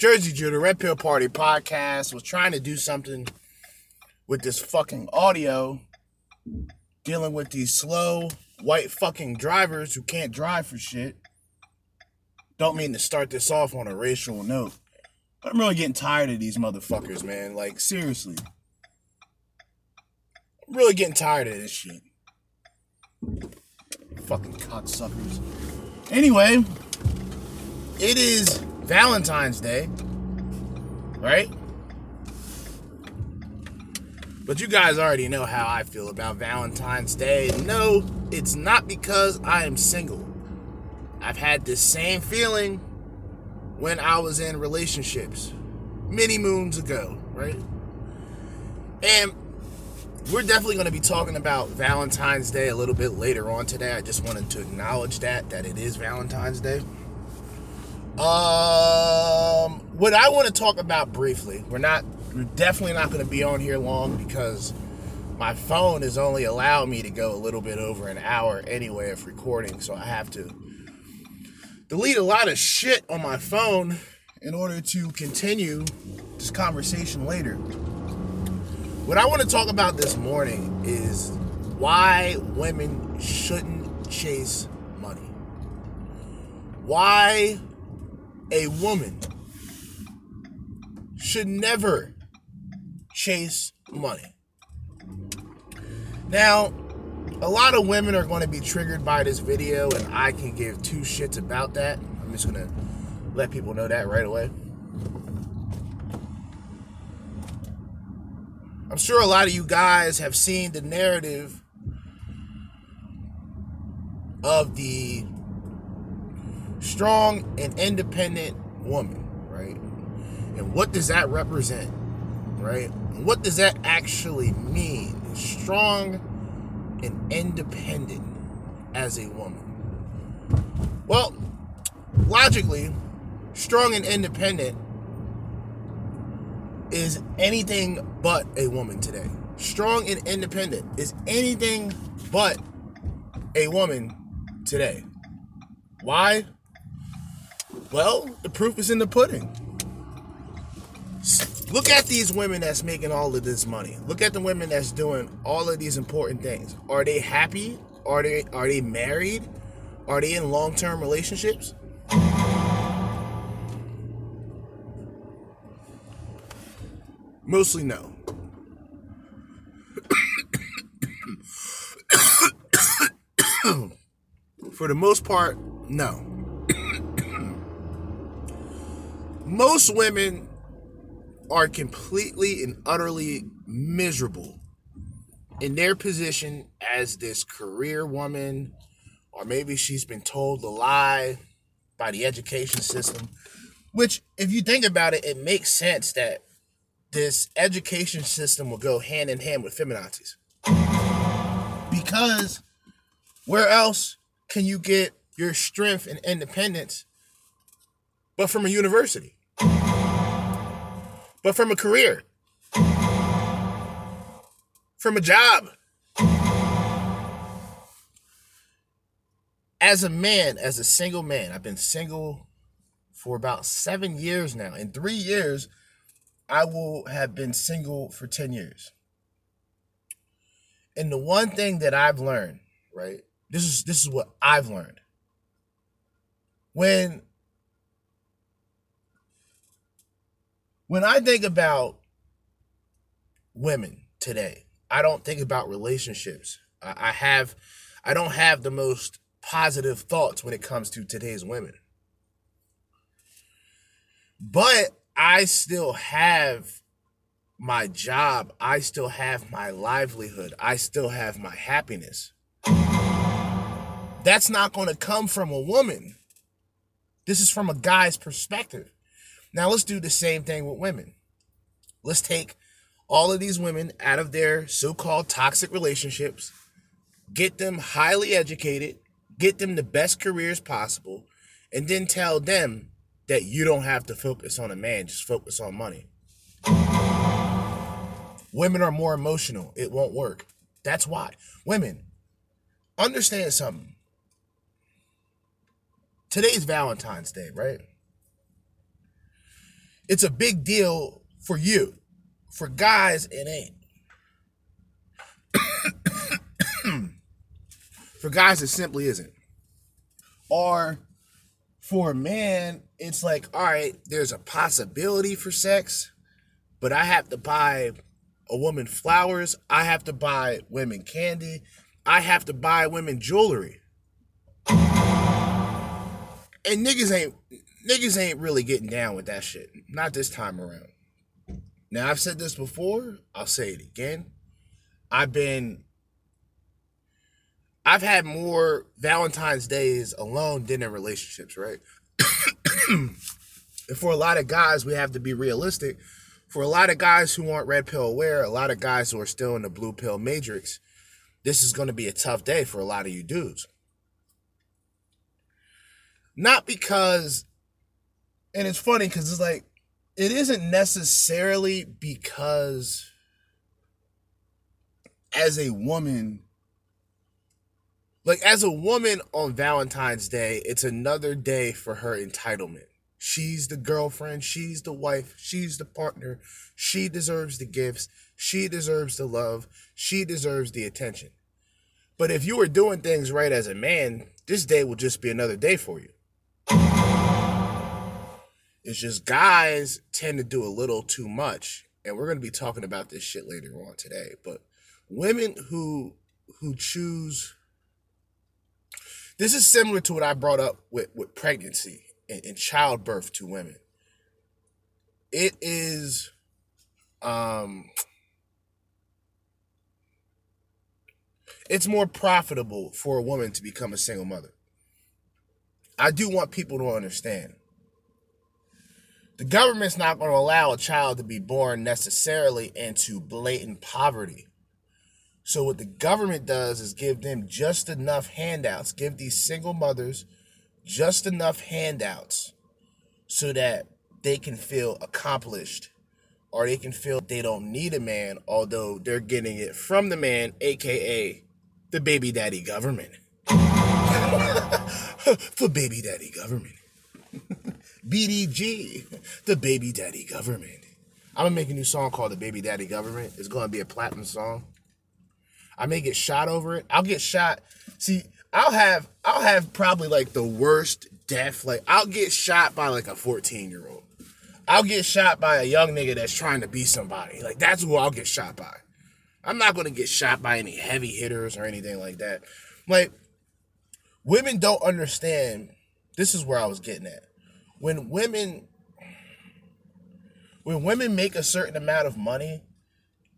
Jersey Jew, the Red Pill Party podcast was trying to do something with this fucking audio, dealing with these slow white fucking drivers who can't drive for shit. Don't mean to start this off on a racial note. But I'm really getting tired of these motherfuckers, man. Like, seriously. I'm really getting tired of this shit. Fucking cocksuckers. Anyway, it is Valentine's Day, right? But you guys already know how I feel about Valentine's Day. No, it's not because I am single. I've had this same feeling when I was in relationships many moons ago, right? And we're definitely going to be talking about Valentine's Day a little bit later on today. I just wanted to acknowledge that that it is Valentine's Day. Um, what I want to talk about briefly, we're not, we're definitely not going to be on here long because my phone is only allowing me to go a little bit over an hour anyway of recording, so I have to delete a lot of shit on my phone in order to continue this conversation later. What I want to talk about this morning is why women shouldn't chase money. Why a woman should never chase money. Now, a lot of women are going to be triggered by this video, and I can give two shits about that. I'm just going to let people know that right away. I'm sure a lot of you guys have seen the narrative of the strong and independent woman, right? And what does that represent, right? And what does that actually mean? Strong and independent as a woman. Well, logically, strong and independent is anything but a woman today. Strong and independent is anything but a woman today. Why? Well, the proof is in the pudding. Look at these women that's making all of this money. Look at the women that's doing all of these important things. Are they happy? Are they are they married? Are they in long-term relationships? Mostly no. For the most part, no. Most women are completely and utterly miserable in their position as this career woman, or maybe she's been told a lie by the education system. Which, if you think about it, it makes sense that this education system will go hand in hand with feminazis. Because where else can you get your strength and independence but from a university? But from a career? From a job? As a man, as a single man, I've been single for about seven years now. In three years, I will have been single for 10 years. And the one thing that I've learned, right? This is this is what I've learned. When when I think about women today, I don't think about relationships. I, have I don't have the most positive thoughts when it comes to today's women. But I still have my job. I still have my livelihood. I still have my happiness. That's not going to come from a woman. This is from a guy's perspective. Now let's do the same thing with women. Let's take all of these women out of their so called toxic relationships, get them highly educated, get them the best careers possible, and then tell them that you don't have to focus on a man, just focus on money. Women are more emotional. It won't work. That's why. Women, understand something. Today's Valentine's Day, right? It's a big deal for you. For guys, it ain't. for guys, it simply isn't. Or for a man, it's like, all right, there's a possibility for sex, but I have to buy a woman flowers. I have to buy women candy. I have to buy women jewelry. And niggas ain't niggas ain't really getting down with that shit. Not this time around. Now I've said this before, I'll say it again. I've been I've had more Valentine's days alone than in relationships, right? and for a lot of guys, we have to be realistic. For a lot of guys who aren't red pill aware, a lot of guys who are still in the blue pill matrix, this is going to be a tough day for a lot of you dudes. Not because, and it's funny because it's like, it isn't necessarily because as a woman, like as a woman on Valentine's Day, it's another day for her entitlement. She's the girlfriend, she's the wife, she's the partner. She deserves the gifts, she deserves the love, she deserves the attention. But if you were doing things right as a man, this day will just be another day for you. It's just guys tend to do a little too much. And we're going to be talking about this shit later on today. But women who who choose this is similar to what I brought up with, with pregnancy and, and childbirth to women. It is um it's more profitable for a woman to become a single mother. I do want people to understand. The government's not going to allow a child to be born necessarily into blatant poverty. So, what the government does is give them just enough handouts, give these single mothers just enough handouts so that they can feel accomplished or they can feel they don't need a man, although they're getting it from the man, aka the baby daddy government. For baby daddy government. BDG, the baby daddy government. I'm gonna make a new song called The Baby Daddy Government. It's gonna be a platinum song. I may get shot over it. I'll get shot. See, I'll have I'll have probably like the worst death. Like I'll get shot by like a 14 year old. I'll get shot by a young nigga that's trying to be somebody. Like that's who I'll get shot by. I'm not gonna get shot by any heavy hitters or anything like that. Like women don't understand. This is where I was getting at. When women when women make a certain amount of money,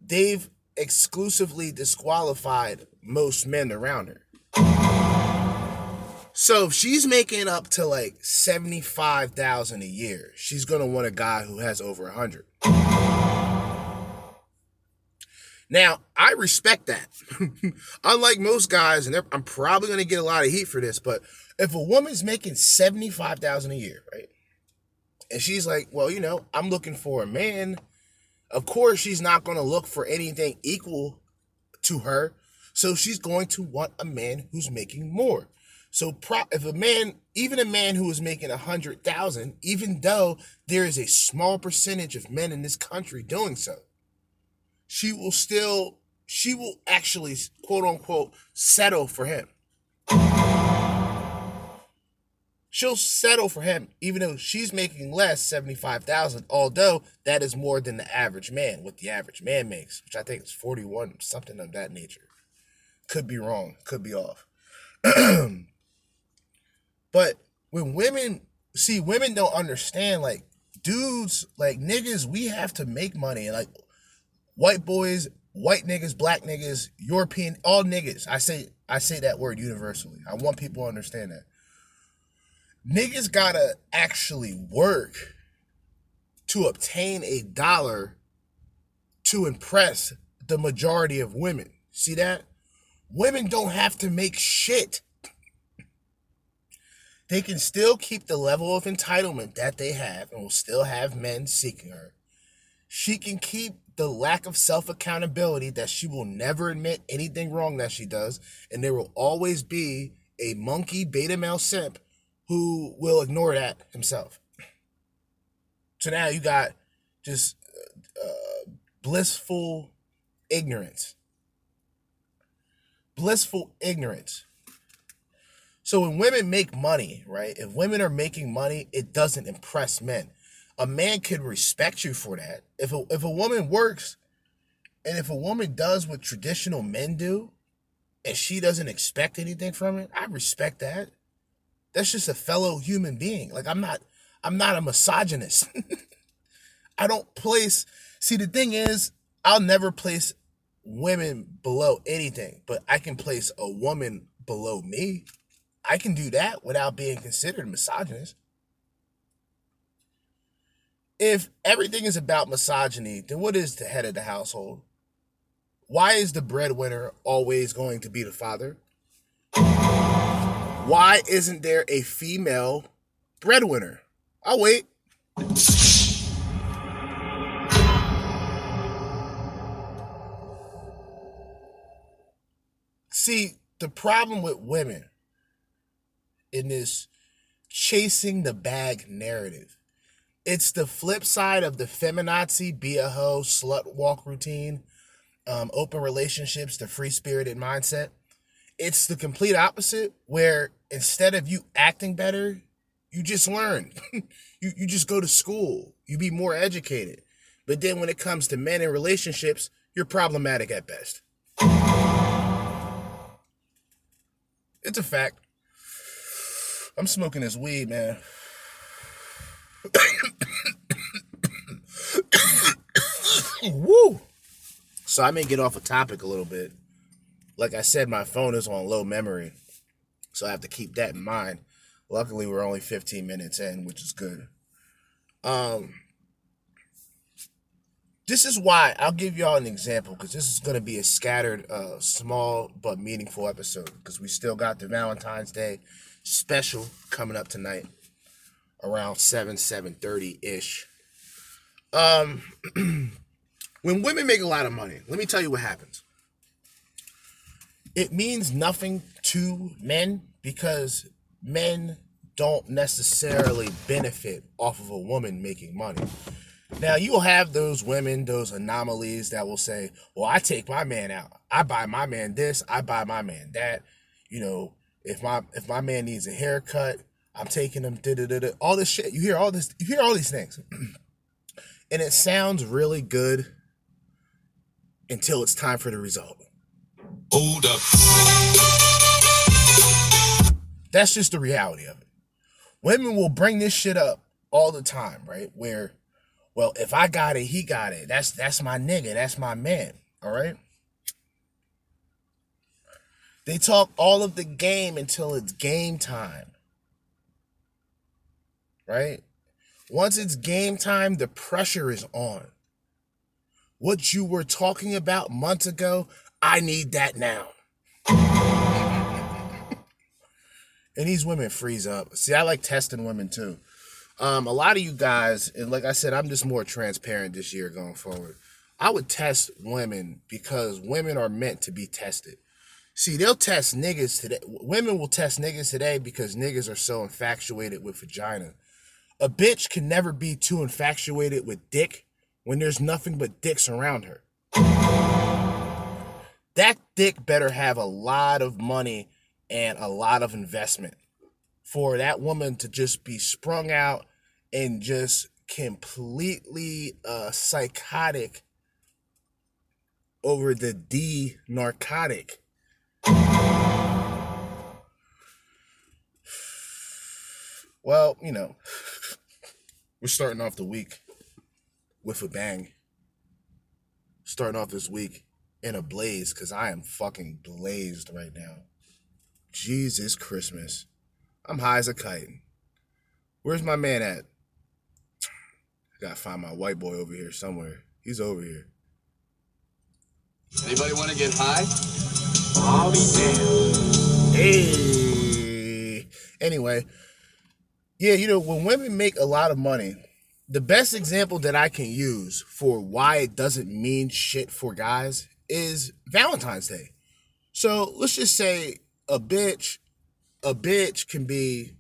they've exclusively disqualified most men around her. So if she's making up to like 75,000 a year, she's going to want a guy who has over 100. Now, I respect that. Unlike most guys, and I'm probably going to get a lot of heat for this, but if a woman's making 75,000 a year, right? And she's like, "Well, you know, I'm looking for a man." Of course, she's not going to look for anything equal to her. So she's going to want a man who's making more. So pro- if a man, even a man who is making a hundred thousand, even though there is a small percentage of men in this country doing so, she will still, she will actually, quote unquote, settle for him. She'll settle for him, even though she's making less, 75,000, although that is more than the average man, what the average man makes, which I think is 41, something of that nature. Could be wrong, could be off. but when women see women don't understand, like dudes, like niggas, we have to make money. Like white boys, white niggas, black niggas, European, all niggas. I say I say that word universally. I want people to understand that. Niggas gotta actually work to obtain a dollar to impress the majority of women. See that? Women don't have to make shit. They can still keep the level of entitlement that they have and will still have men seeking her. She can keep the lack of self accountability that she will never admit anything wrong that she does, and there will always be a monkey beta male simp who will ignore that himself. So now you got just uh, blissful ignorance. Blissful ignorance. So when women make money, right? If women are making money, it doesn't impress men. A man could respect you for that. If a, if a woman works and if a woman does what traditional men do and she doesn't expect anything from it, I respect that. That's just a fellow human being. Like I'm not I'm not a misogynist. I don't place See the thing is, I'll never place women below anything, but I can place a woman below me. I can do that without being considered misogynist. If everything is about misogyny, then what is the head of the household? Why is the breadwinner always going to be the father? Why isn't there a female breadwinner? I'll wait. See, the problem with women in this chasing the bag narrative. It's the flip side of the feminazi, be a hoe, slut walk routine, um, open relationships, the free spirited mindset. It's the complete opposite, where instead of you acting better, you just learn. you, you just go to school, you be more educated. But then when it comes to men and relationships, you're problematic at best. It's a fact. I'm smoking this weed, man. Woo! So I may get off a topic a little bit. Like I said, my phone is on low memory. So I have to keep that in mind. Luckily, we're only 15 minutes in, which is good. Um, this is why I'll give y'all an example because this is going to be a scattered, uh, small but meaningful episode because we still got the Valentine's Day special coming up tonight around 7 7.30 ish um when women make a lot of money let me tell you what happens it means nothing to men because men don't necessarily benefit off of a woman making money now you'll have those women those anomalies that will say well i take my man out i buy my man this i buy my man that you know if my if my man needs a haircut, I'm taking him. Da, da, da, da. All this shit. You hear all this. You hear all these things, and it sounds really good until it's time for the result. Hold up. That's just the reality of it. Women will bring this shit up all the time, right? Where, well, if I got it, he got it. That's that's my nigga. That's my man. All right. They talk all of the game until it's game time. Right? Once it's game time, the pressure is on. What you were talking about months ago, I need that now. and these women freeze up. See, I like testing women too. Um, a lot of you guys, and like I said, I'm just more transparent this year going forward. I would test women because women are meant to be tested. See, they'll test niggas today. Women will test niggas today because niggas are so infatuated with vagina. A bitch can never be too infatuated with dick when there's nothing but dicks around her. That dick better have a lot of money and a lot of investment for that woman to just be sprung out and just completely uh, psychotic over the D narcotic well, you know, we're starting off the week with a bang. Starting off this week in a blaze because I am fucking blazed right now. Jesus Christmas. I'm high as a kite. Where's my man at? I gotta find my white boy over here somewhere. He's over here. Anybody want to get high? I'll be damned. Hey. Anyway, yeah, you know, when women make a lot of money, the best example that I can use for why it doesn't mean shit for guys is Valentine's Day. So let's just say a bitch, a bitch can be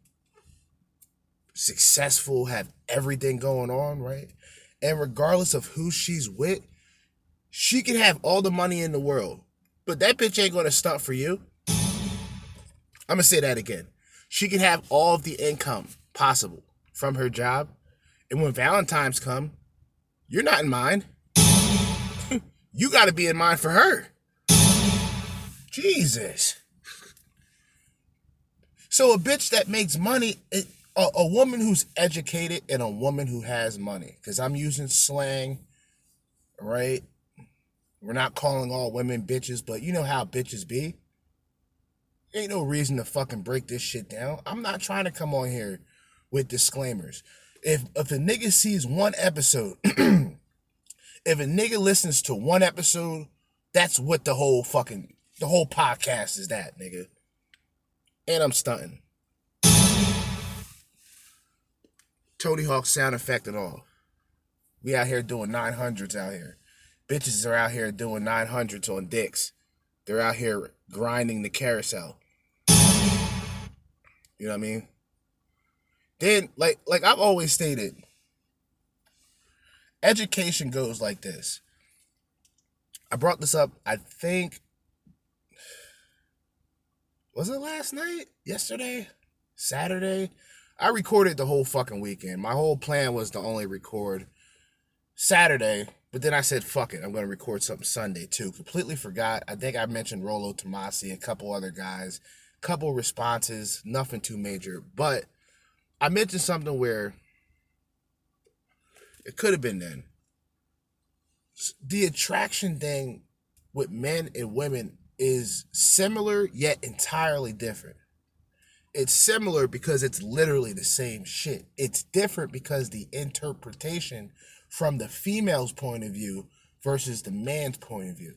successful, have everything going on, right? And regardless of who she's with, she can have all the money in the world, but that bitch ain't gonna stunt for you. I'm gonna say that again. She can have all of the income possible from her job, and when Valentine's come, you're not in mind. You got to be in mind for her. Jesus. So a bitch that makes money, a, a woman who's educated and a woman who has money, because I'm using slang, right? We're not calling all women bitches, but you know how bitches be. Ain't no reason to fucking break this shit down. I'm not trying to come on here with disclaimers. If if a nigga sees one episode, if a nigga listens to one episode, that's what the whole fucking the whole podcast is that, nigga. And I'm stunting. Tony Hawk sound effect and all. We out here doing 900s out here. Bitches are out here doing 900s on dicks. They're out here grinding the carousel. You know what I mean? Then, like, like I've always stated, education goes like this. I brought this up, I think, was it last night? Yesterday? Saturday? I recorded the whole fucking weekend. My whole plan was to only record Saturday, but then I said, fuck it, I'm going to record something Sunday too. Completely forgot. I think I mentioned Rollo Tomassi, a couple other guys couple responses, nothing too major. But I mentioned something where it could have been then. The attraction thing with men and women is similar yet entirely different. It's similar because it's literally the same shit. It's different because the interpretation from the female's point of view versus the man's point of view.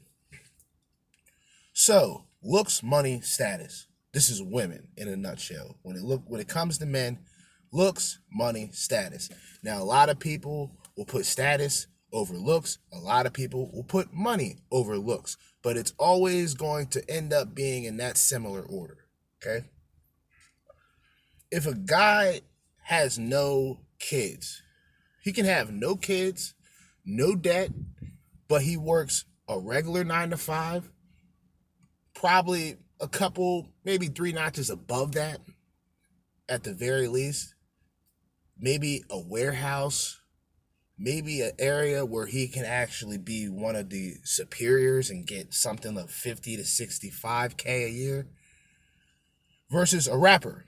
So, looks, money, status. This is women in a nutshell. When it look when it comes to men, looks, money, status. Now a lot of people will put status over looks. A lot of people will put money over looks, but it's always going to end up being in that similar order. Okay? If a guy has no kids, he can have no kids, no debt, but he works a regular 9 to 5, probably a couple, maybe three notches above that at the very least. Maybe a warehouse, maybe an area where he can actually be one of the superiors and get something of 50 to 65K a year versus a rapper.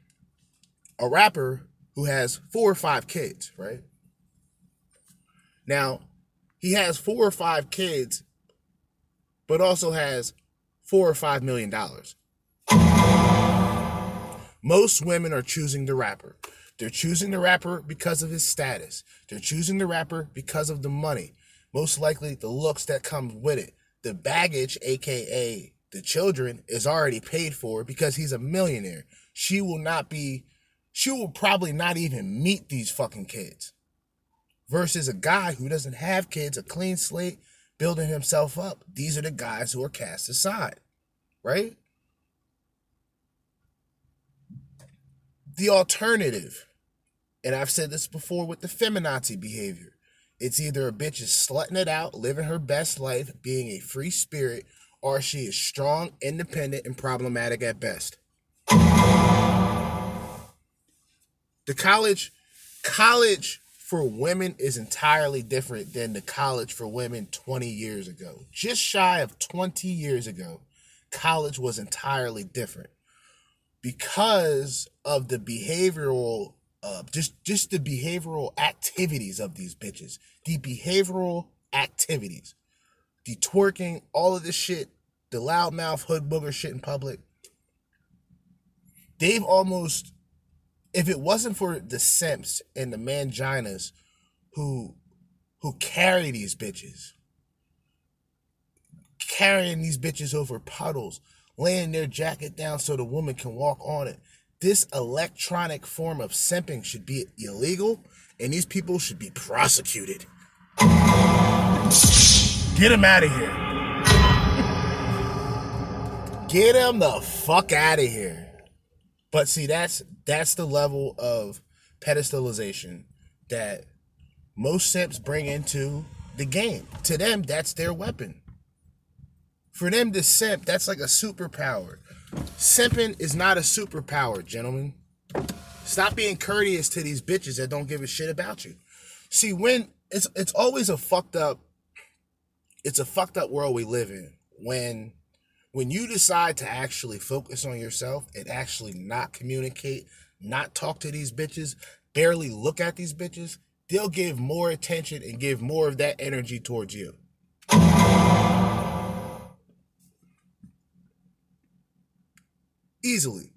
A rapper who has four or five kids, right? Now, he has four or five kids, but also has four or five million dollars. Most women are choosing the rapper. They're choosing the rapper because of his status. They're choosing the rapper because of the money. Most likely the looks that come with it. The baggage, aka the children, is already paid for because he's a millionaire. She will not be, she will probably not even meet these fucking kids. Versus a guy who doesn't have kids, a clean slate, building himself up. These are the guys who are cast aside, right? the alternative, and I've said this before with the feminazi behavior, it's either a bitch is slutting it out, living her best life, being a free spirit, or she is strong, independent, and problematic at best. The college, college for women is entirely different than the college for women 20 years ago. Just shy of 20 years ago, college was entirely different because of the behavioral uh, just just the behavioral activities of these bitches. The behavioral activities. The twerking all of this shit. The loudmouth hood booger shit in public. They've almost if it wasn't for the simps and the manginas who who carry these bitches carrying these bitches over puddles laying their jacket down so the woman can walk on it. This electronic form of simping should be illegal, and these people should be prosecuted. Get them out of here. Get them the fuck out of here. But see, that's that's the level of pedestalization that most simps bring into the game. To them, that's their weapon. For them to simp, that's like a superpower. Simping is not a superpower, gentlemen. Stop being courteous to these bitches that don't give a shit about you. See, when it's it's always a fucked up it's a fucked up world we live in when when you decide to actually focus on yourself and actually not communicate, not talk to these bitches, barely look at these bitches, they'll give more attention and give more of that energy towards you. Easily.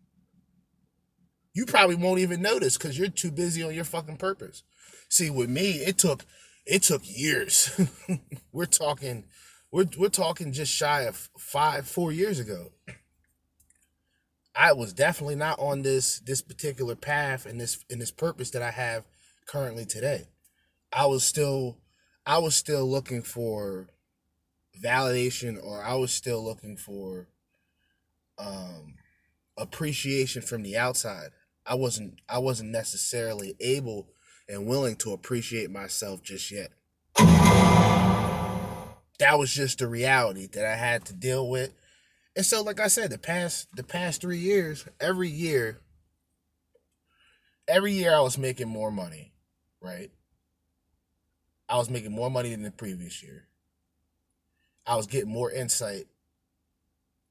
You probably won't even notice because you're too busy on your fucking purpose. See, with me, it took it took years. we're talking we're we're talking just shy of five, four years ago. I was definitely not on this this particular path and this and this purpose that I have currently today. I was still I was still looking for validation or I was still looking for um appreciation from the outside. I wasn't I wasn't necessarily able and willing to appreciate myself just yet. That was just the reality that I had to deal with. And so like I said, the past the past 3 years, every year every year I was making more money, right? I was making more money than the previous year. I was getting more insight,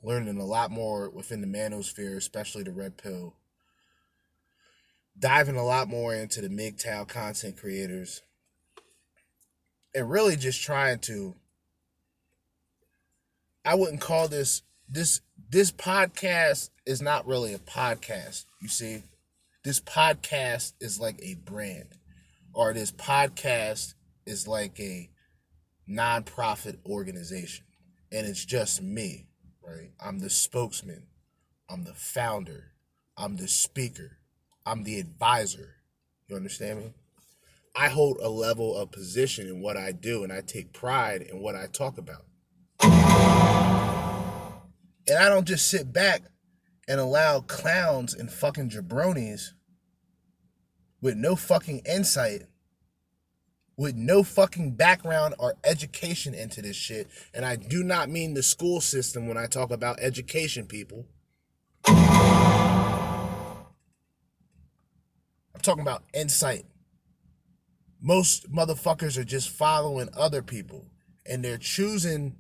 learning a lot more within the manosphere, especially the red pill. Diving a lot more into the MGTOW content creators. And really just trying to I wouldn't call this this this podcast is not really a podcast, you see. This podcast is like a brand. Or this podcast is like a nonprofit organization. And it's just me, right? I'm the spokesman, I'm the founder, I'm the speaker, I'm the advisor. You understand me? I hold a level of position in what I do and I take pride in what I talk about. And I don't just sit back and allow clowns and fucking jabronis with no fucking insight, with no fucking background or education into this shit. And I do not mean the school system when I talk about education, people. I'm talking about insight. Most motherfuckers are just following other people and they're choosing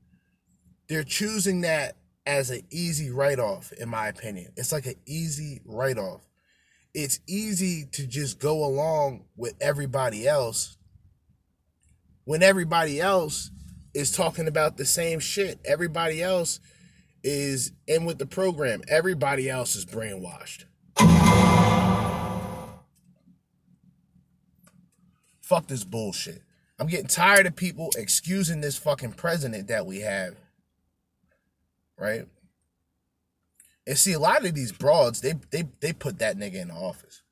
they're choosing that as an easy write-off in my opinion. It's like an easy write-off. It's easy to just go along with everybody else when everybody else is talking about the same shit. Everybody else is in with the program. Everybody else is brainwashed. Fuck this bullshit. I'm getting tired of people excusing this fucking president that we have. Right? And see, a lot of these broads, they they they put that nigga in the office.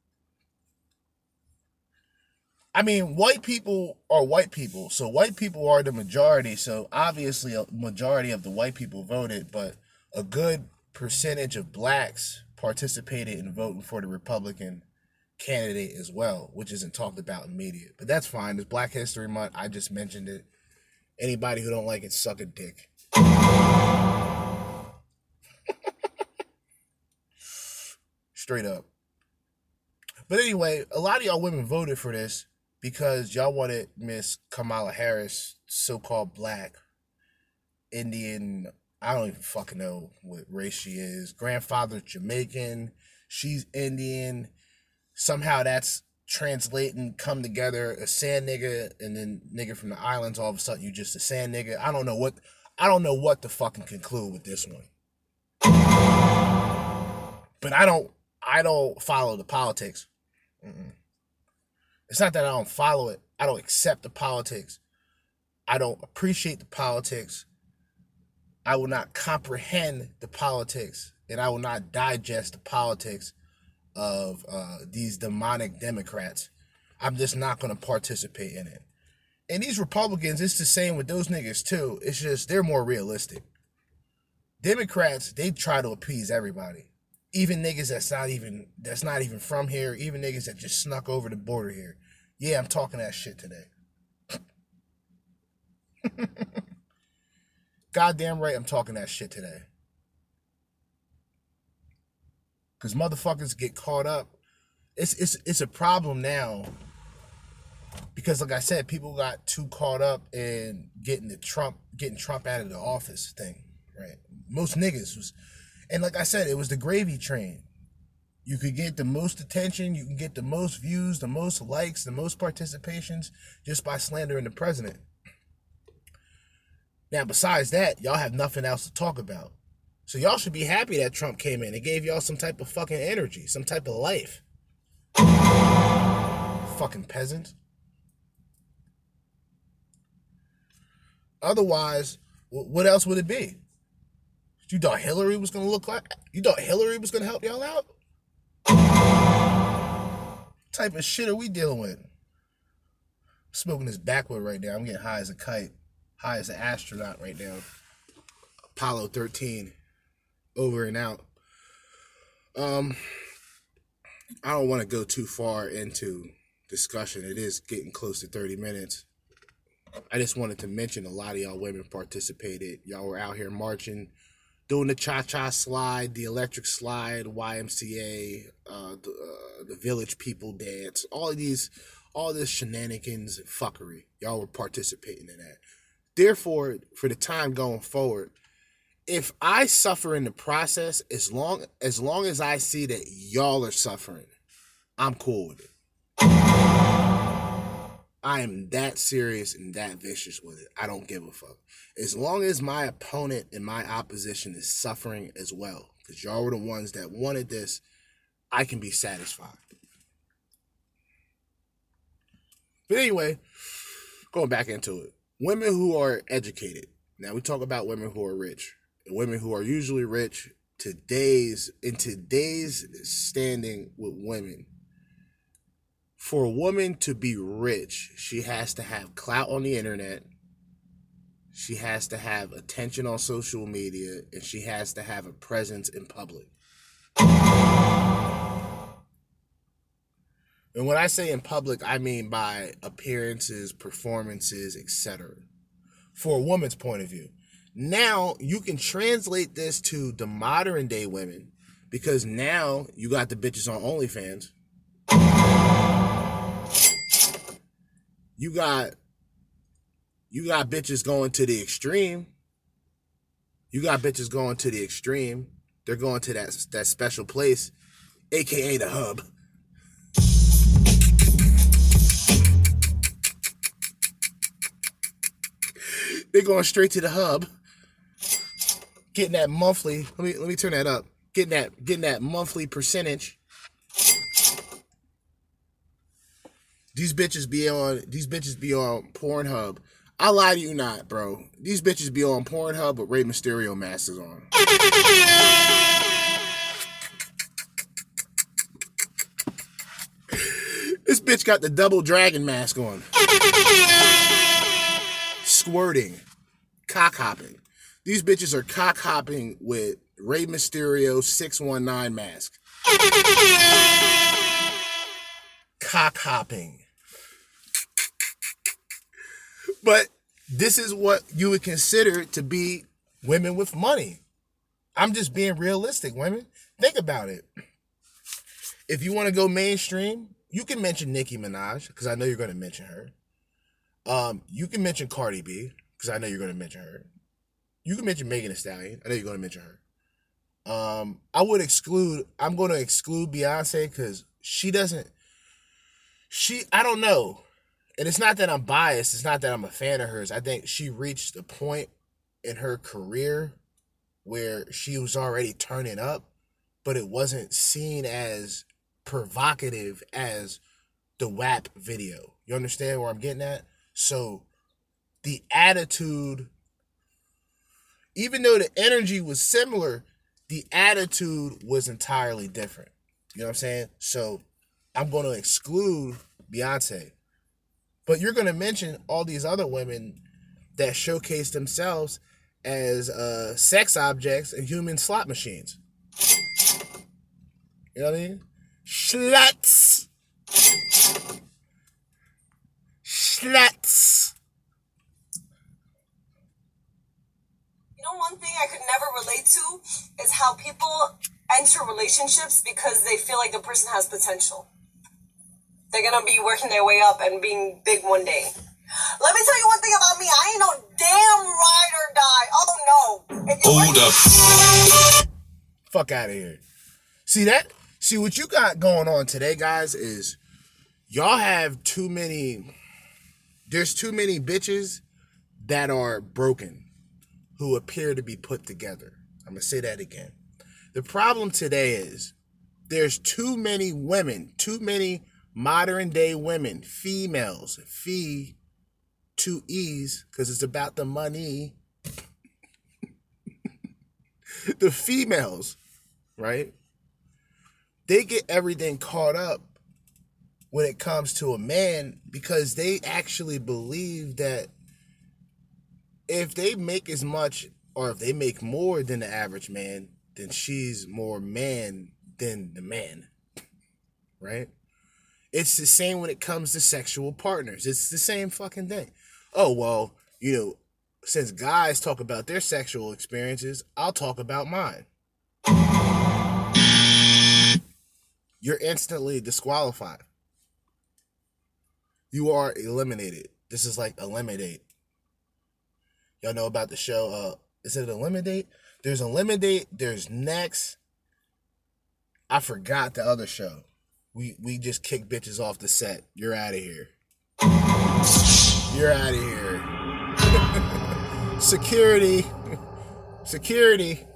I mean, white people are white people, so white people are the majority. So obviously, a majority of the white people voted, but a good percentage of blacks participated in voting for the Republican candidate as well, which isn't talked about in media. But that's fine. It's Black History Month. I just mentioned it. Anybody who don't like it, suck a dick. Straight up. But anyway, a lot of y'all women voted for this because y'all wanted Miss Kamala Harris, so called black, Indian, I don't even fucking know what race she is. Grandfather Jamaican, she's Indian somehow that's translating come together a sand nigga and then nigga from the islands all of a sudden you just a sand nigga i don't know what i don't know what to fucking conclude with this one but i don't i don't follow the politics Mm-mm. It's not that i don't follow it i don't accept the politics i don't appreciate the politics i will not comprehend the politics and i will not digest the politics of uh, these demonic Democrats. I'm just not going to participate in it. And these Republicans, it's the same with those niggas too. It's just they're more realistic. Democrats, they try to appease everybody. Even niggas that's not even that's not even from here, even niggas that just snuck over the border here. Yeah, I'm talking that shit today. Goddamn right, I'm talking that shit today. Cause motherfuckers get caught up. It's it's it's a problem now. Because like I said, people got too caught up in getting the Trump getting Trump out of the office thing, right? Most niggas was and like I said, it was the gravy train. You could get the most attention, you can get the most views, the most likes, the most participations just by slandering the president. Now, besides that, y'all have nothing else to talk about. So y'all should be happy that Trump came in. It gave y'all some type of fucking energy, some type of life. fucking peasants. Otherwise, what else would it be? You thought Hillary was gonna look like? You thought Hillary was gonna help y'all out? type of shit are we dealing with? smoking this Backwood right now. I'm getting high as a kite, high as an astronaut right now. Apollo 13, over and out. Um, I don't want to go too far into discussion. It is getting close to 30 minutes. I just wanted to mention a lot of y'all women participated. Y'all were out here marching doing the cha cha slide, the electric slide, YMCA, uh, the, uh, the Village People dance, all these, all this shenanigans and fuckery. Y'all were participating in that. Therefore, for the time going forward, if I suffer in the process, as long as long as I see that y'all are suffering, I'm cool with it. I am that serious and that vicious with it. I don't give a fuck. As long as my opponent and my opposition is suffering as well, because y'all were the ones that wanted this, I can be satisfied. But anyway, going back into it. Women who are educated. Now we talk about women who are rich. Women who are usually rich today's in today's standing with women for a woman to be rich, she has to have clout on the internet. She has to have attention on social media and she has to have a presence in public. And when I say in public, I mean by appearances, performances, etc. For a woman's point of view. Now you can translate this to the modern day women because now you got the bitches on OnlyFans you got you got bitches going to the extreme. You got bitches going to the extreme. They're going to that that special place, aka the hub. They're going straight to the hub, getting that monthly. Let me let me turn that up. Getting that getting that monthly percentage These bitches be on these bitches be on Pornhub. I lie to you not, bro. These bitches be on Pornhub with Rey Mysterio masks on. this bitch got the double dragon mask on. Squirting. Cock hopping. These bitches are cock hopping with Rey Mysterio 619 mask. Cock hopping. But this is what you would consider to be women with money. I'm just being realistic, women. Think about it. If you want to go mainstream, you can mention Nicki Minaj because I know you're going to mention her. Um, you can mention Cardi B because I know you're going to mention her. You can mention Megan Thee Stallion. I know you're going to mention her. Um, I would exclude. I'm going to exclude Beyonce because she doesn't. She. I don't know and it's not that I'm biased. It's not that I'm a fan of hers. I think she reached a point in her career where she was already turning up, but it wasn't seen as provocative as the WAP video. You understand where I'm getting at? So the attitude, even though the energy was similar, the attitude was entirely different. You know what I'm saying? So I'm going to exclude Beyonce but you're going to mention all these other women that showcase themselves as uh, sex objects and human slot machines. You know what I mean? Sluts. nuts. You know, one thing I could never relate to is how people enter relationships because they feel like the person has potential. They're gonna be working their way up and being big one day. Let me tell you one thing about me. I ain't no damn ride or die. Oh no. If you're Hold up. Fuck out of here. See that? See what you got going on today, guys, is y'all have too many. There's too many bitches that are broken who appear to be put together. I'm gonna say that again. The problem today is there's too many women, too many modern day women, females, fee, two E's, because it's about the money. the females, right? They get everything caught up when it comes to a man because they actually believe that if they make as much or if they make more than the average man, then she's more man than the man. Right? It's the same when it comes to sexual partners. It's the same fucking thing. Oh, well, you know, since guys talk about their sexual experiences, I'll talk about mine. You're instantly disqualified. You are eliminated. This is like Elimidate. Y'all know about the show. Uh, is it Elimidate? There's Elimidate. There's next. I forgot the other show. We we just kick bitches off the set. You're out of here. You're out of here. Security. Security.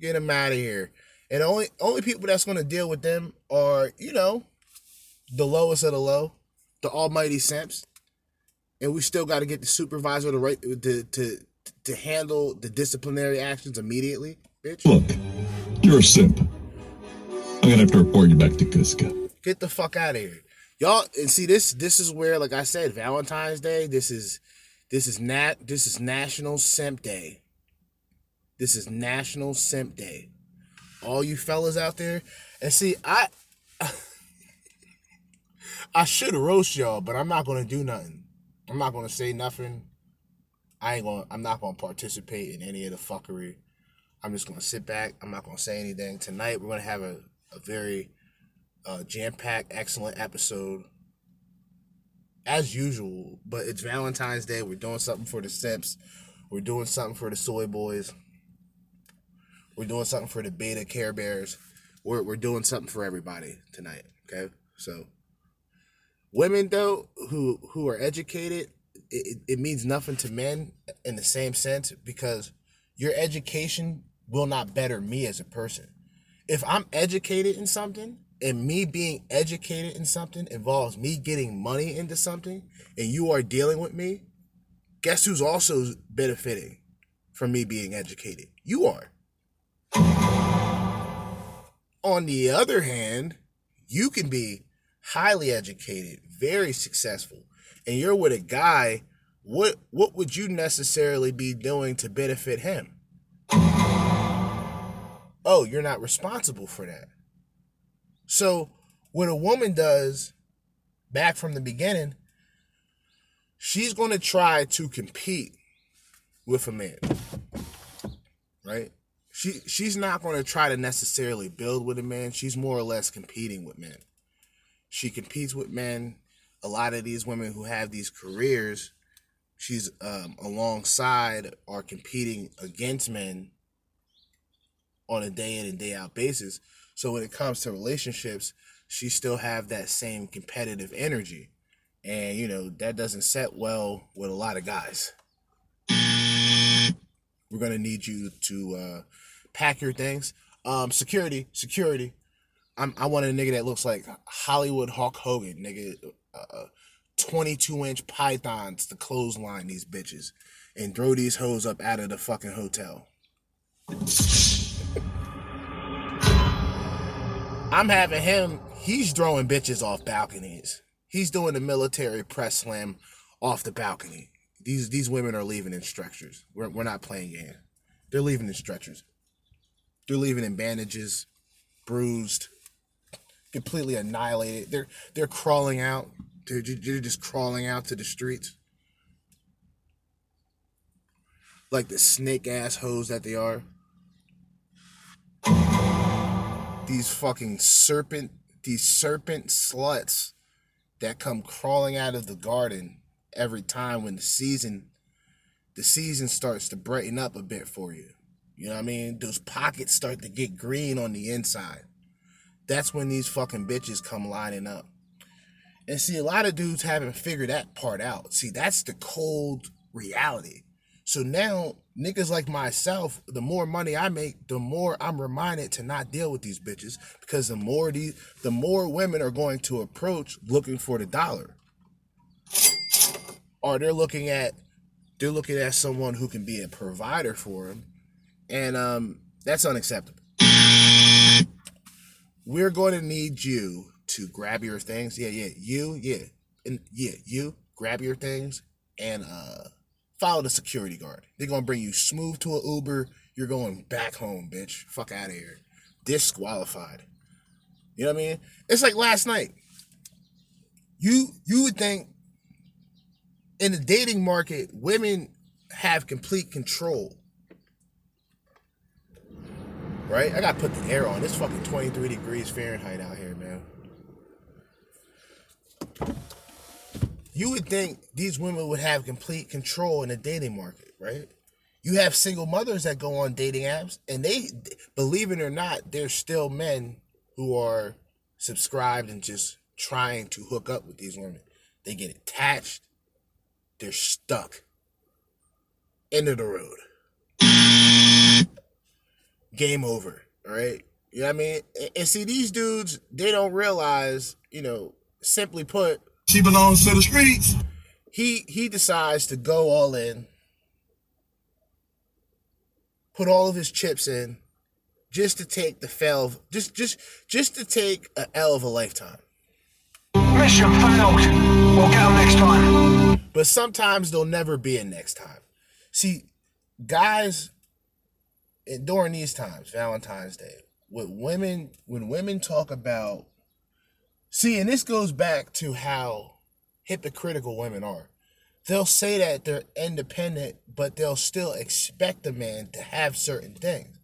Get them out of here. And only only people that's gonna deal with them are, you know, the lowest of the low, the almighty simps. And we still gotta get the supervisor to right to to to handle the disciplinary actions immediately, bitch. Look, you're a simp. I'm gonna have to report you back to Cusco. Get the fuck out of here. Y'all and see this this is where, like I said, Valentine's Day, this is this is nat this is National Simp Day. This is National Simp Day. All you fellas out there. And see, I I should roast y'all, but I'm not gonna do nothing. I'm not gonna say nothing. I ain't gonna I'm not gonna participate in any of the fuckery. I'm just gonna sit back. I'm not gonna say anything. Tonight we're gonna have a, a very uh, jam-packed, excellent episode. As usual, but it's Valentine's Day. We're doing something for the Simps. We're doing something for the Soy Boys. We're doing something for the Beta Care Bears. We're, we're doing something for everybody tonight. Okay, so women though who who are educated, it, it means nothing to men in the same sense because your education will not better me as a person. If I'm educated in something and me being educated in something involves me getting money into something and you are dealing with me, guess who's also benefiting from me being educated? You are. On the other hand, you can be highly educated, very successful, and you're with a guy, what what would you necessarily be doing to benefit him? Oh, you're not responsible for that. So, what a woman does back from the beginning, she's going to try to compete with a man. Right? She she's not going to try to necessarily build with a man. She's more or less competing with men. She competes with men. A lot of these women who have these careers, she's um, alongside or competing against men on a day in and day out basis. So when it comes to relationships, she still have that same competitive energy. And you know, that doesn't set well with a lot of guys. We're gonna need you to uh, pack your things. Um, security, security. I'm, I want a nigga that looks like Hollywood Hulk Hogan, nigga. Uh, 22 inch pythons to clothesline these bitches and throw these hoes up out of the fucking hotel. I'm having him, he's throwing bitches off balconies. He's doing the military press slam off the balcony. These these women are leaving in stretchers. We're, we're not playing game. They're leaving in stretchers. They're leaving in bandages, bruised, completely annihilated. They're they're crawling out. They're, they're just crawling out to the streets. Like the snake ass hoes that they are. These fucking serpent, these serpent sluts that come crawling out of the garden every time when the season the season starts to brighten up a bit for you. You know what I mean? Those pockets start to get green on the inside. That's when these fucking bitches come lining up. And see, a lot of dudes haven't figured that part out. See, that's the cold reality. So now, niggas like myself, the more money I make, the more I'm reminded to not deal with these bitches because the more these, the more women are going to approach looking for the dollar, or they're looking at, they're looking at someone who can be a provider for them, and um, that's unacceptable. We're going to need you to grab your things. Yeah, yeah, you, yeah, and yeah, you grab your things and uh follow the security guard. They're gonna bring you smooth to an Uber. You're going back home, bitch. Fuck out of here. Disqualified. You know what I mean? It's like last night. You you would think in the dating market, women have complete control. Right? I gotta put the air on. It's fucking 23 degrees Fahrenheit out here, man. You would think these women would have complete control in the dating market, right? You have single mothers that go on dating apps, and they, believe it or not, there's still men who are subscribed and just trying to hook up with these women. They get attached, they're stuck. End of the road. Game over. All right. You know what I mean? And, and see, these dudes, they don't realize, you know, simply put, She belongs to the streets. he he decides to go all in, put all of his chips in, just to take the fail of just just just to take a L of a lifetime. Mission failed. We'll get 'em next time. But sometimes there'll never be a next time. See, guys, during these times, Valentine's Day, with women, when women talk about, see, and this goes back to how hypocritical women are. They'll say that they're independent, but they'll still expect a man to have certain things,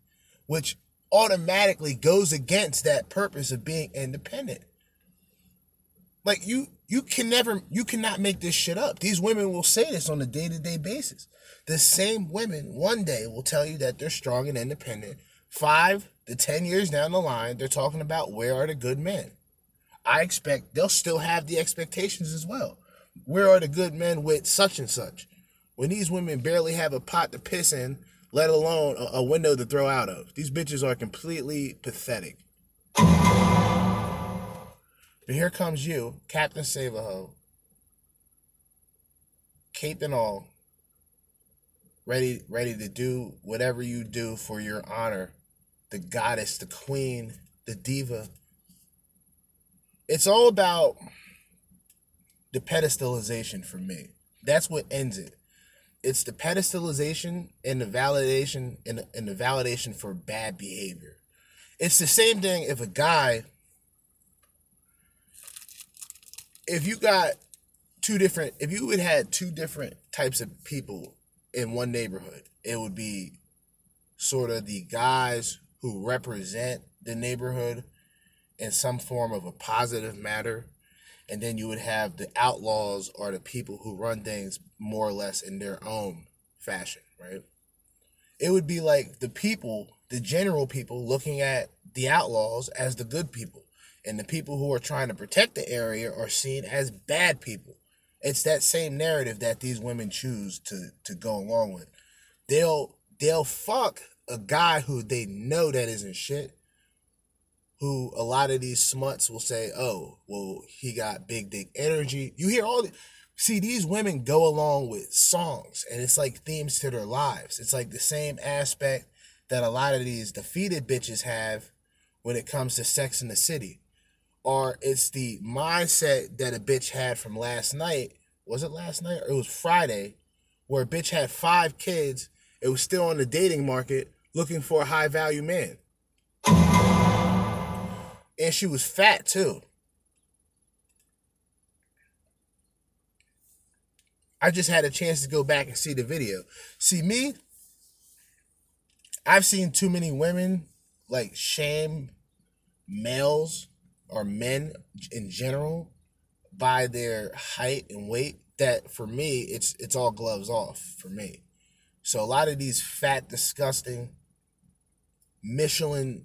which automatically goes against that purpose of being independent. Like you you can never you cannot make this shit up. These women will say this on a day-to-day basis. The same women one day will tell you that they're strong and independent. 5 to 10 years down the line, they're talking about where are the good men. I expect they'll still have the expectations as well. Where are the good men with such and such? When these women barely have a pot to piss in, let alone a, a window to throw out of. These bitches are completely pathetic. But here comes you, Captain Savaho, cape and all, ready, ready to do whatever you do for your honor, the goddess, the queen, the diva. It's all about the pedestalization for me. That's what ends it. It's the pedestalization and the validation and the, and the validation for bad behavior. It's the same thing if a guy if you got two different if you would had two different types of people in one neighborhood it would be sort of the guys who represent the neighborhood in some form of a positive matter and then you would have the outlaws or the people who run things more or less in their own fashion right it would be like the people the general people looking at the outlaws as the good people and the people who are trying to protect the area are seen as bad people. It's that same narrative that these women choose to to go along with. They'll they'll fuck a guy who they know that isn't shit. Who a lot of these smuts will say, "Oh, well, he got big dick energy." You hear all the see these women go along with songs, and it's like themes to their lives. It's like the same aspect that a lot of these defeated bitches have when it comes to Sex in the City or it's the mindset that a bitch had from last night. Was it last night or it was Friday, where a bitch had five kids. It was still on the dating market looking for a high value man. And she was fat too. I just had a chance to go back and see the video. See me, I've seen too many women like shame males or men in general by their height and weight that for me it's it's all gloves off for me. So a lot of these fat disgusting Michelin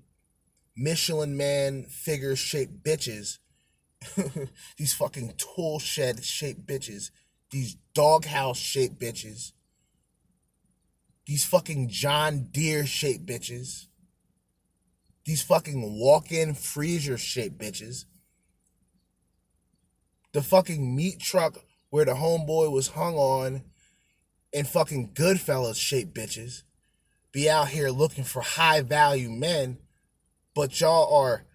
Michelin man figure shaped bitches. These fucking tool shed shaped bitches, these doghouse shaped bitches, these fucking John Deere shaped bitches, these fucking walk in freezer shaped bitches, the fucking meat truck where the homeboy was hung on, and fucking Goodfellas shaped bitches be out here looking for high value men, but y'all are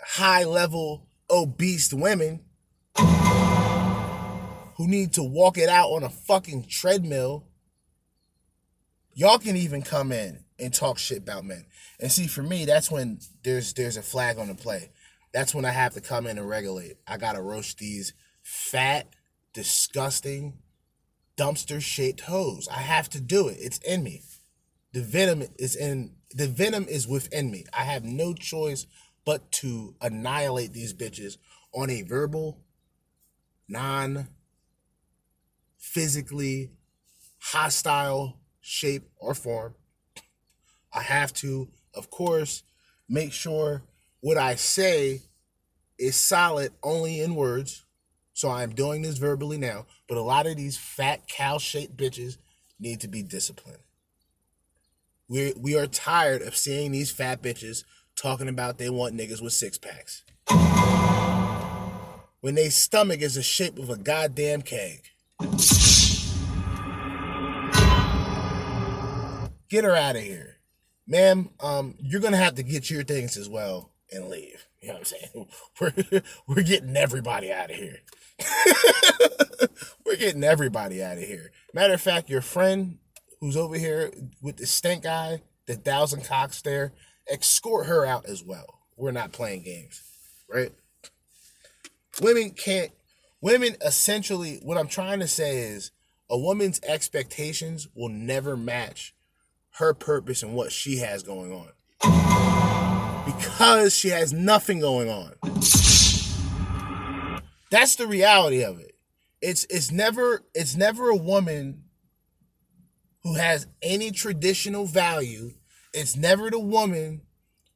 high level obese women who need to walk it out on a fucking treadmill. Y'all can even come in and talk shit about men. And see, for me, that's when there's there's a flag on the play. That's when I have to come in and regulate. I gotta roast these fat, disgusting, dumpster shaped hoes. I have to do it. It's in me. The venom is in the venom is within me. I have no choice but to annihilate these bitches on a verbal, non physically hostile shape or form. I have to, of course, make sure what I say is solid only in words. So I'm doing this verbally now, but a lot of these fat cow shaped bitches need to be disciplined. We we are tired of seeing these fat bitches talking about they want niggas with six packs. When they stomach is the shape of a goddamn keg. Get her out of here. Ma'am, um, you're gonna have to get your things as well and leave. You know what I'm saying? We're we're getting everybody out of here. we're getting everybody out of here. Matter of fact, your friend who's over here with the stink eye, the thousand cocks there, escort her out as well. We're not playing games, right? Women can't, women essentially, what I'm trying to say is a woman's expectations will never match her purpose and what she has going on because she has nothing going on. That's the reality of it. It's it's never it's never a woman who has any traditional value it's never the woman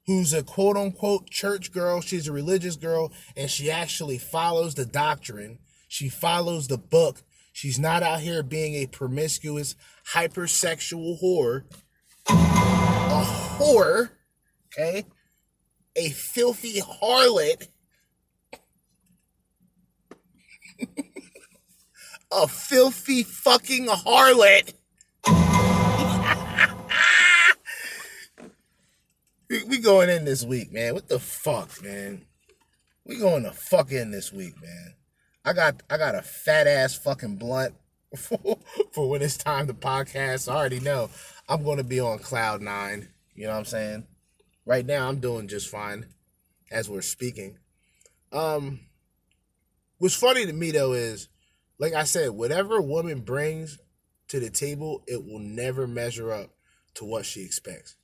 who's a quote unquote church girl. She's a religious girl and she actually follows the doctrine. She follows the book. She's not out here being a promiscuous, hypersexual whore. A whore, okay? A filthy harlot. a filthy fucking harlot We, going in this week, man. What the fuck, man? We going to fuck in this week, man. I got I got a fat ass fucking blunt for, when it's time to podcast. I already know I'm gonna be on cloud nine. You know what I'm saying? Right now I'm doing just fine as we're speaking. Um what's funny to me though is like I said, whatever woman brings to the table, it will never measure up to what she expects.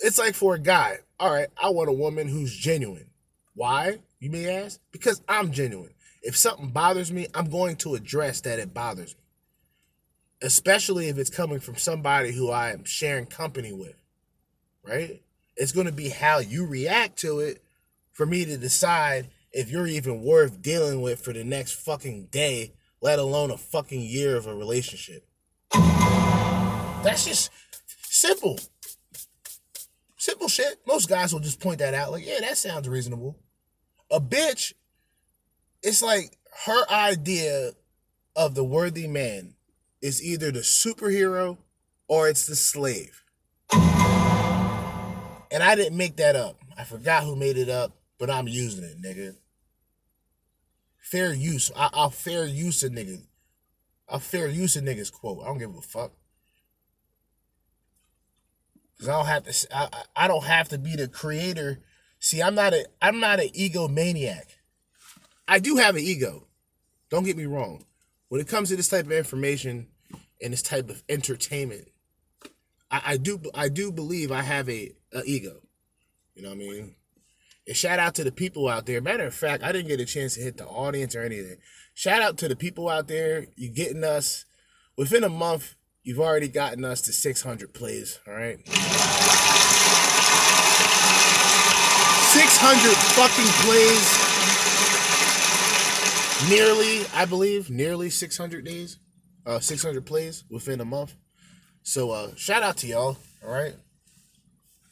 It's like for a guy, all right, I want a woman who's genuine. Why, you may ask? Because I'm genuine. If something bothers me, I'm going to address that it bothers me. Especially if it's coming from somebody who I am sharing company with, right? It's going to be how you react to it for me to decide if you're even worth dealing with for the next fucking day, let alone a fucking year of a relationship. That's just simple. Simple shit. Most guys will just point that out, like, yeah, that sounds reasonable. A bitch, it's like her idea of the worthy man is either the superhero or it's the slave. And I didn't make that up. I forgot who made it up, but I'm using it, nigga. Fair use. I, will fair use a nigga. I'll fair use a nigga's quote. I don't give a fuck. Cause I don't have to. I, I don't have to be the creator. See, I'm not a. I'm not an egomaniac. I do have an ego. Don't get me wrong. When it comes to this type of information and this type of entertainment, I, I do I do believe I have a, a ego. You know what I mean? And shout out to the people out there. Matter of fact, I didn't get a chance to hit the audience or anything. Shout out to the people out there. You're getting us within a month. You've already gotten us to 600 plays. All right. 600 fucking plays. Nearly, I believe, nearly 600 days. Uh, 600 plays within a month. So, uh, shout out to y'all. All right.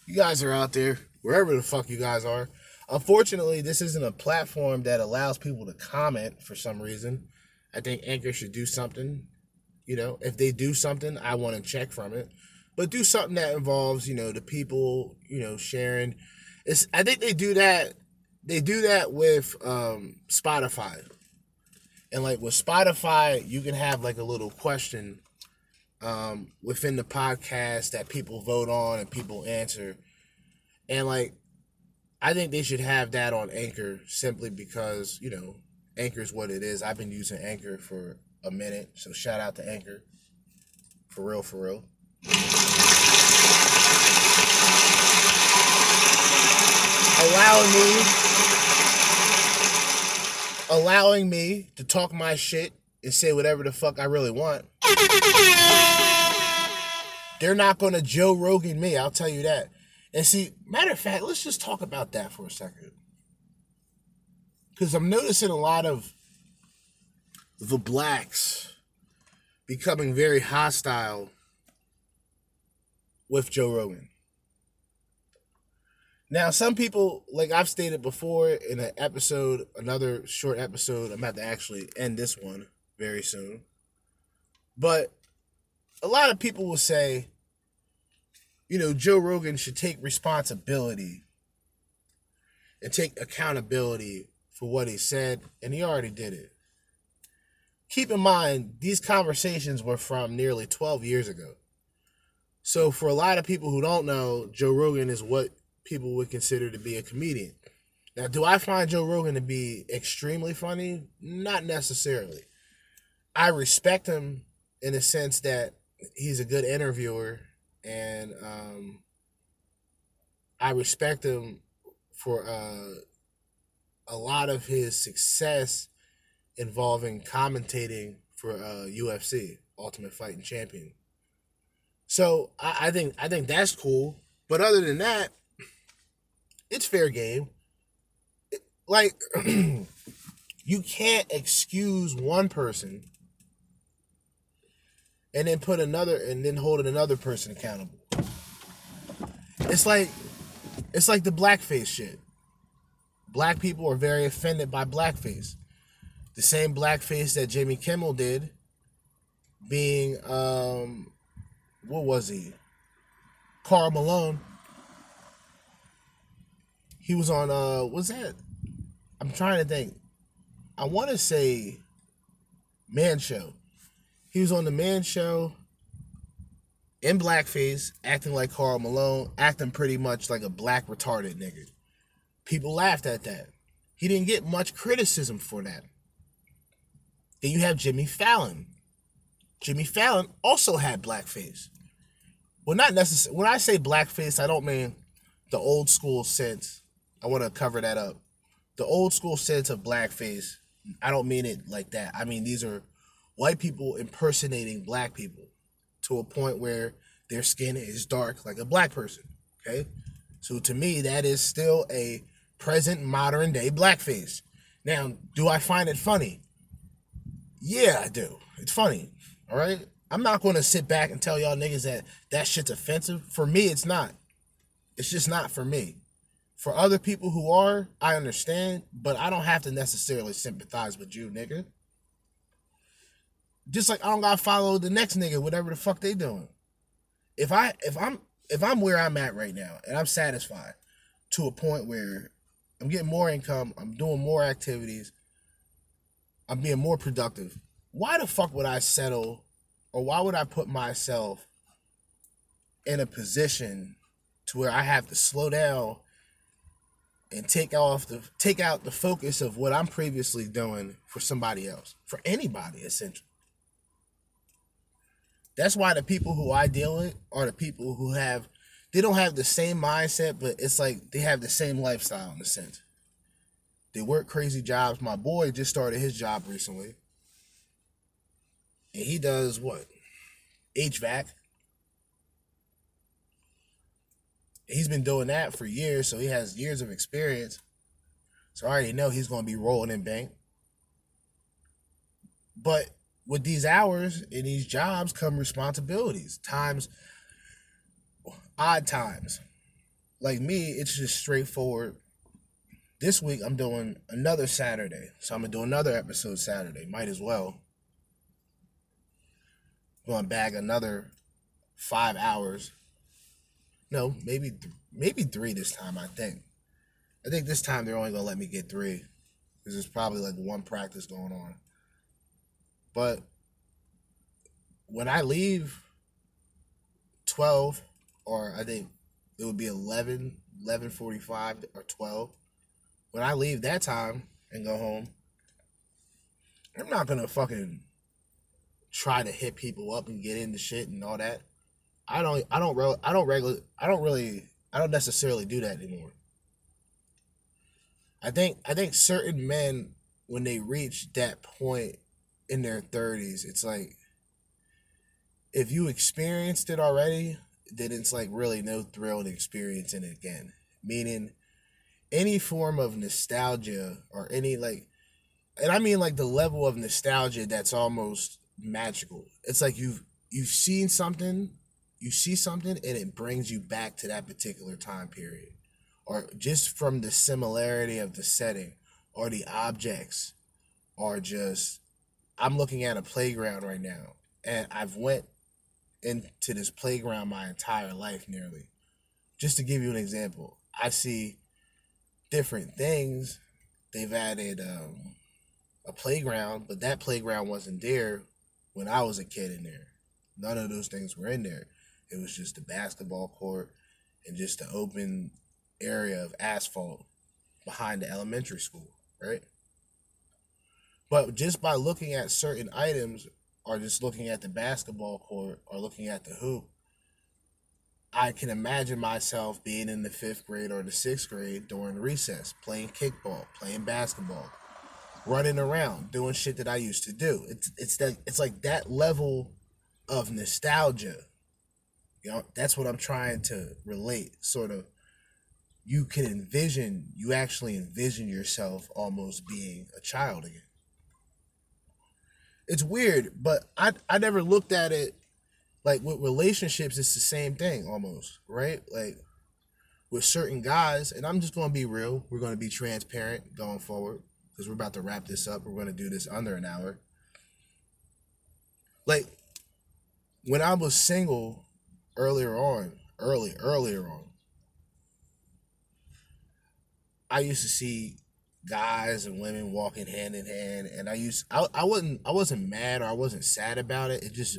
You guys are out there, wherever the fuck you guys are. Unfortunately, this isn't a platform that allows people to comment for some reason. I think Anchor should do something. You know, if they do something, I want to check from it. But do something that involves, you know, the people, you know, sharing. It's I think they do that they do that with um Spotify. And like with Spotify, you can have like a little question um within the podcast that people vote on and people answer. And like I think they should have that on Anchor simply because, you know, Anchor is what it is. I've been using Anchor for a minute, so shout out to Anchor. For real, for real. Allowing me allowing me to talk my shit and say whatever the fuck I really want. They're not gonna Joe Rogan me, I'll tell you that. And see, matter of fact, let's just talk about that for a second. Because I'm noticing a lot of the blacks becoming very hostile with Joe Rogan. Now, some people, like I've stated before in an episode, another short episode, I'm about to actually end this one very soon. But a lot of people will say, you know, Joe Rogan should take responsibility and take accountability for what he said, and he already did it. Keep in mind, these conversations were from nearly 12 years ago. So, for a lot of people who don't know, Joe Rogan is what people would consider to be a comedian. Now, do I find Joe Rogan to be extremely funny? Not necessarily. I respect him in the sense that he's a good interviewer and um, I respect him for uh, a lot of his success involving commentating for uh, UFC, Ultimate Fighting Champion. So I, I think I think that's cool. But other than that, it's fair game. Like you can't excuse one person and then put another and then holding another person accountable. It's like it's like the blackface shit. Black people are very offended by blackface. The same blackface that Jimmy Kimmel did being um what was he? Karl Malone. He was on uh what's that? I'm trying to think. I want to say Man Show. He was on the Man Show in blackface, acting like Karl Malone, acting pretty much like a black retarded nigga. People laughed at that. He didn't get much criticism for that. Then you have Jimmy Fallon. Jimmy Fallon also had blackface. Well, not necessarily. When I say blackface, I don't mean the old school sense. I want to cover that up. The old school sense of blackface, I don't mean it like that. I mean, these are white people impersonating black people to a point where their skin is dark like a black person. Okay. So to me, that is still a present modern day blackface. Now, do I find it funny? Yeah, I do. It's funny. All right. I'm not going to sit back and tell y'all niggas that that shit's offensive. For me, it's not. It's just not for me. For other people who are, I understand, but I don't have to necessarily sympathize with you, nigga. Just like I don't gotta follow the next nigga, whatever the fuck they doing. If I if I'm if I'm where I'm at right now and I'm satisfied to a point where I'm getting more income, I'm doing more activities, I'm being more productive. Why the fuck would I settle or why would I put myself in a position to where I have to slow down and take off the take out the focus of what I'm previously doing for somebody else, for anybody essentially. That's why the people who I deal with are the people who have they don't have the same mindset, but it's like they have the same lifestyle in a sense. They work crazy jobs. My boy just started his job recently. And he does what? HVAC. He's been doing that for years, so he has years of experience. So I already know he's going to be rolling in bank. But with these hours and these jobs come responsibilities, times, odd times. Like me, it's just straightforward. This week I'm doing another Saturday, so I'm gonna do another episode Saturday. Might as well. Going to bag another five hours. No, maybe th- maybe three this time. I think. I think this time they're only gonna let me get three, because there's probably like one practice going on. But when I leave 12 or I think it would be 11, 11:45 or 12. When I leave that time and go home, I'm not going to fucking try to hit people up and get into shit and all that. I don't I don't re- I don't regular I don't really I don't necessarily do that anymore. I think I think certain men when they reach that point in their 30s, it's like if you experienced it already, then it's like really no thrill in experiencing it again. Meaning any form of nostalgia or any like and I mean like the level of nostalgia that's almost magical. It's like you've you've seen something, you see something and it brings you back to that particular time period. Or just from the similarity of the setting or the objects or just I'm looking at a playground right now and I've went into this playground my entire life nearly. Just to give you an example, I see different things. They've added um, a playground, but that playground wasn't there when I was a kid in there. None of those things were in there. It was just a basketball court and just an open area of asphalt behind the elementary school, right? But just by looking at certain items or just looking at the basketball court or looking at the hoop, I can imagine myself being in the fifth grade or the sixth grade during recess, playing kickball, playing basketball, running around, doing shit that I used to do. It's it's that it's like that level of nostalgia. You know, that's what I'm trying to relate. Sort of, you can envision, you actually envision yourself almost being a child again it's weird, but I I never looked at it like with relationships. It's the same thing almost, right? Like with certain guys, and I'm just gonna be real. We're gonna be transparent going forward because we're about to wrap this up. We're gonna do this under an hour. Like when I was single earlier on, early earlier on, I used to see guys and women walking hand in hand and i used I, I wasn't i wasn't mad or i wasn't sad about it. It just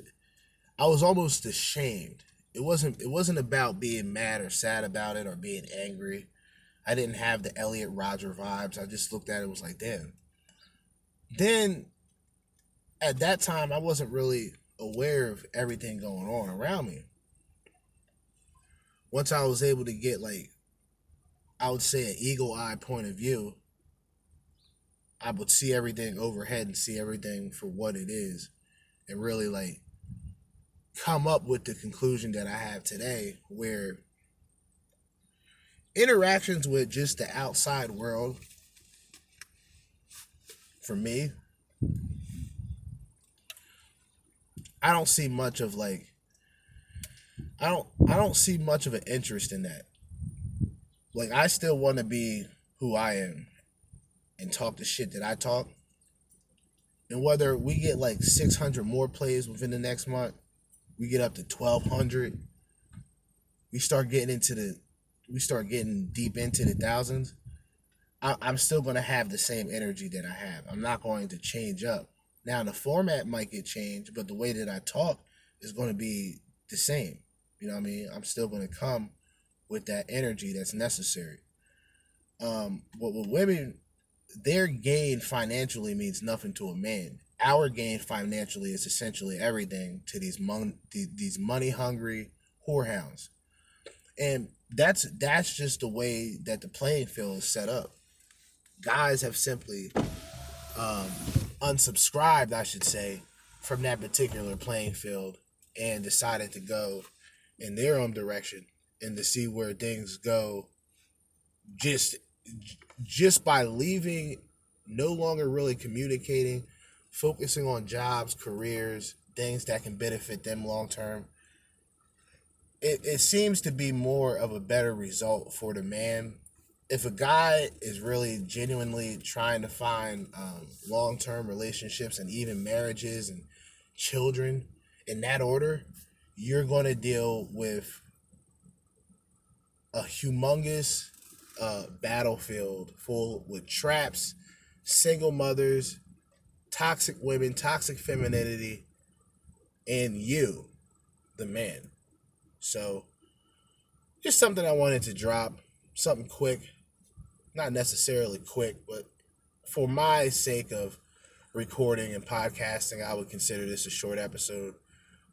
i was almost ashamed. It wasn't it wasn't about being mad or sad about it or being angry. I didn't have the elliot rodger vibes. I just looked at it was like damn. Then at that time i wasn't really aware of everything going on around me. Once i was able to get like i would say an eagle eye point of view I would see everything overhead and see everything for what it is and really like come up with the conclusion that I have today where interactions with just the outside world for me I don't see much of like I don't I don't see much of an interest in that. Like I still want to be who I am and talk the shit that I talk. And whether we get like 600 more plays within the next month, we get up to 1200, we start getting into the, we start getting deep into the thousands. I, I'm still going to have the same energy that I have. I'm not going to change up. Now, the format might get changed, but the way that I talk is going to be the same. You know what I mean? I'm still going to come with that energy that's necessary. um, what with women, their gain financially means nothing to a man. Our gain financially is essentially everything to these mon- these money hungry whorehounds, and that's that's just the way that the playing field is set up. Guys have simply um, unsubscribed, I should say, from that particular playing field and decided to go in their own direction and to see where things go just just by leaving no longer really communicating focusing on jobs careers things that can benefit them long term it, it seems to be more of a better result for the man. If a guy is really genuinely trying to find um, long-term relationships and even marriages and children in that order you're going to deal with a humongous uh, battlefield full with traps, single mothers, toxic women, toxic femininity, and you, the man. So, just something I wanted to drop, something quick, not necessarily quick, but for my sake of recording and podcasting, I would consider this a short episode.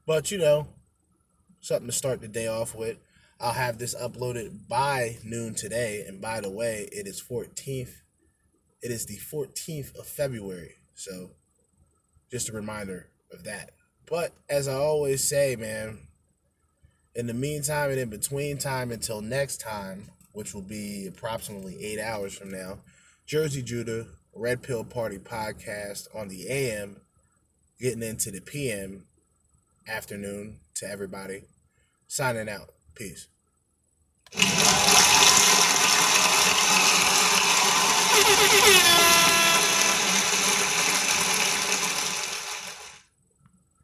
But you know, something to start the day off with. I'll have this uploaded by noon today. And by the way, it is 14th. It is the 14th of February. So just a reminder of that. But as I always say, man, in the meantime and in between time until next time, which will be approximately eight hours from now, Jerzee Judah, Red Pill Party podcast on the AM, getting into the PM afternoon to everybody. Signing out. Peace. Yeah.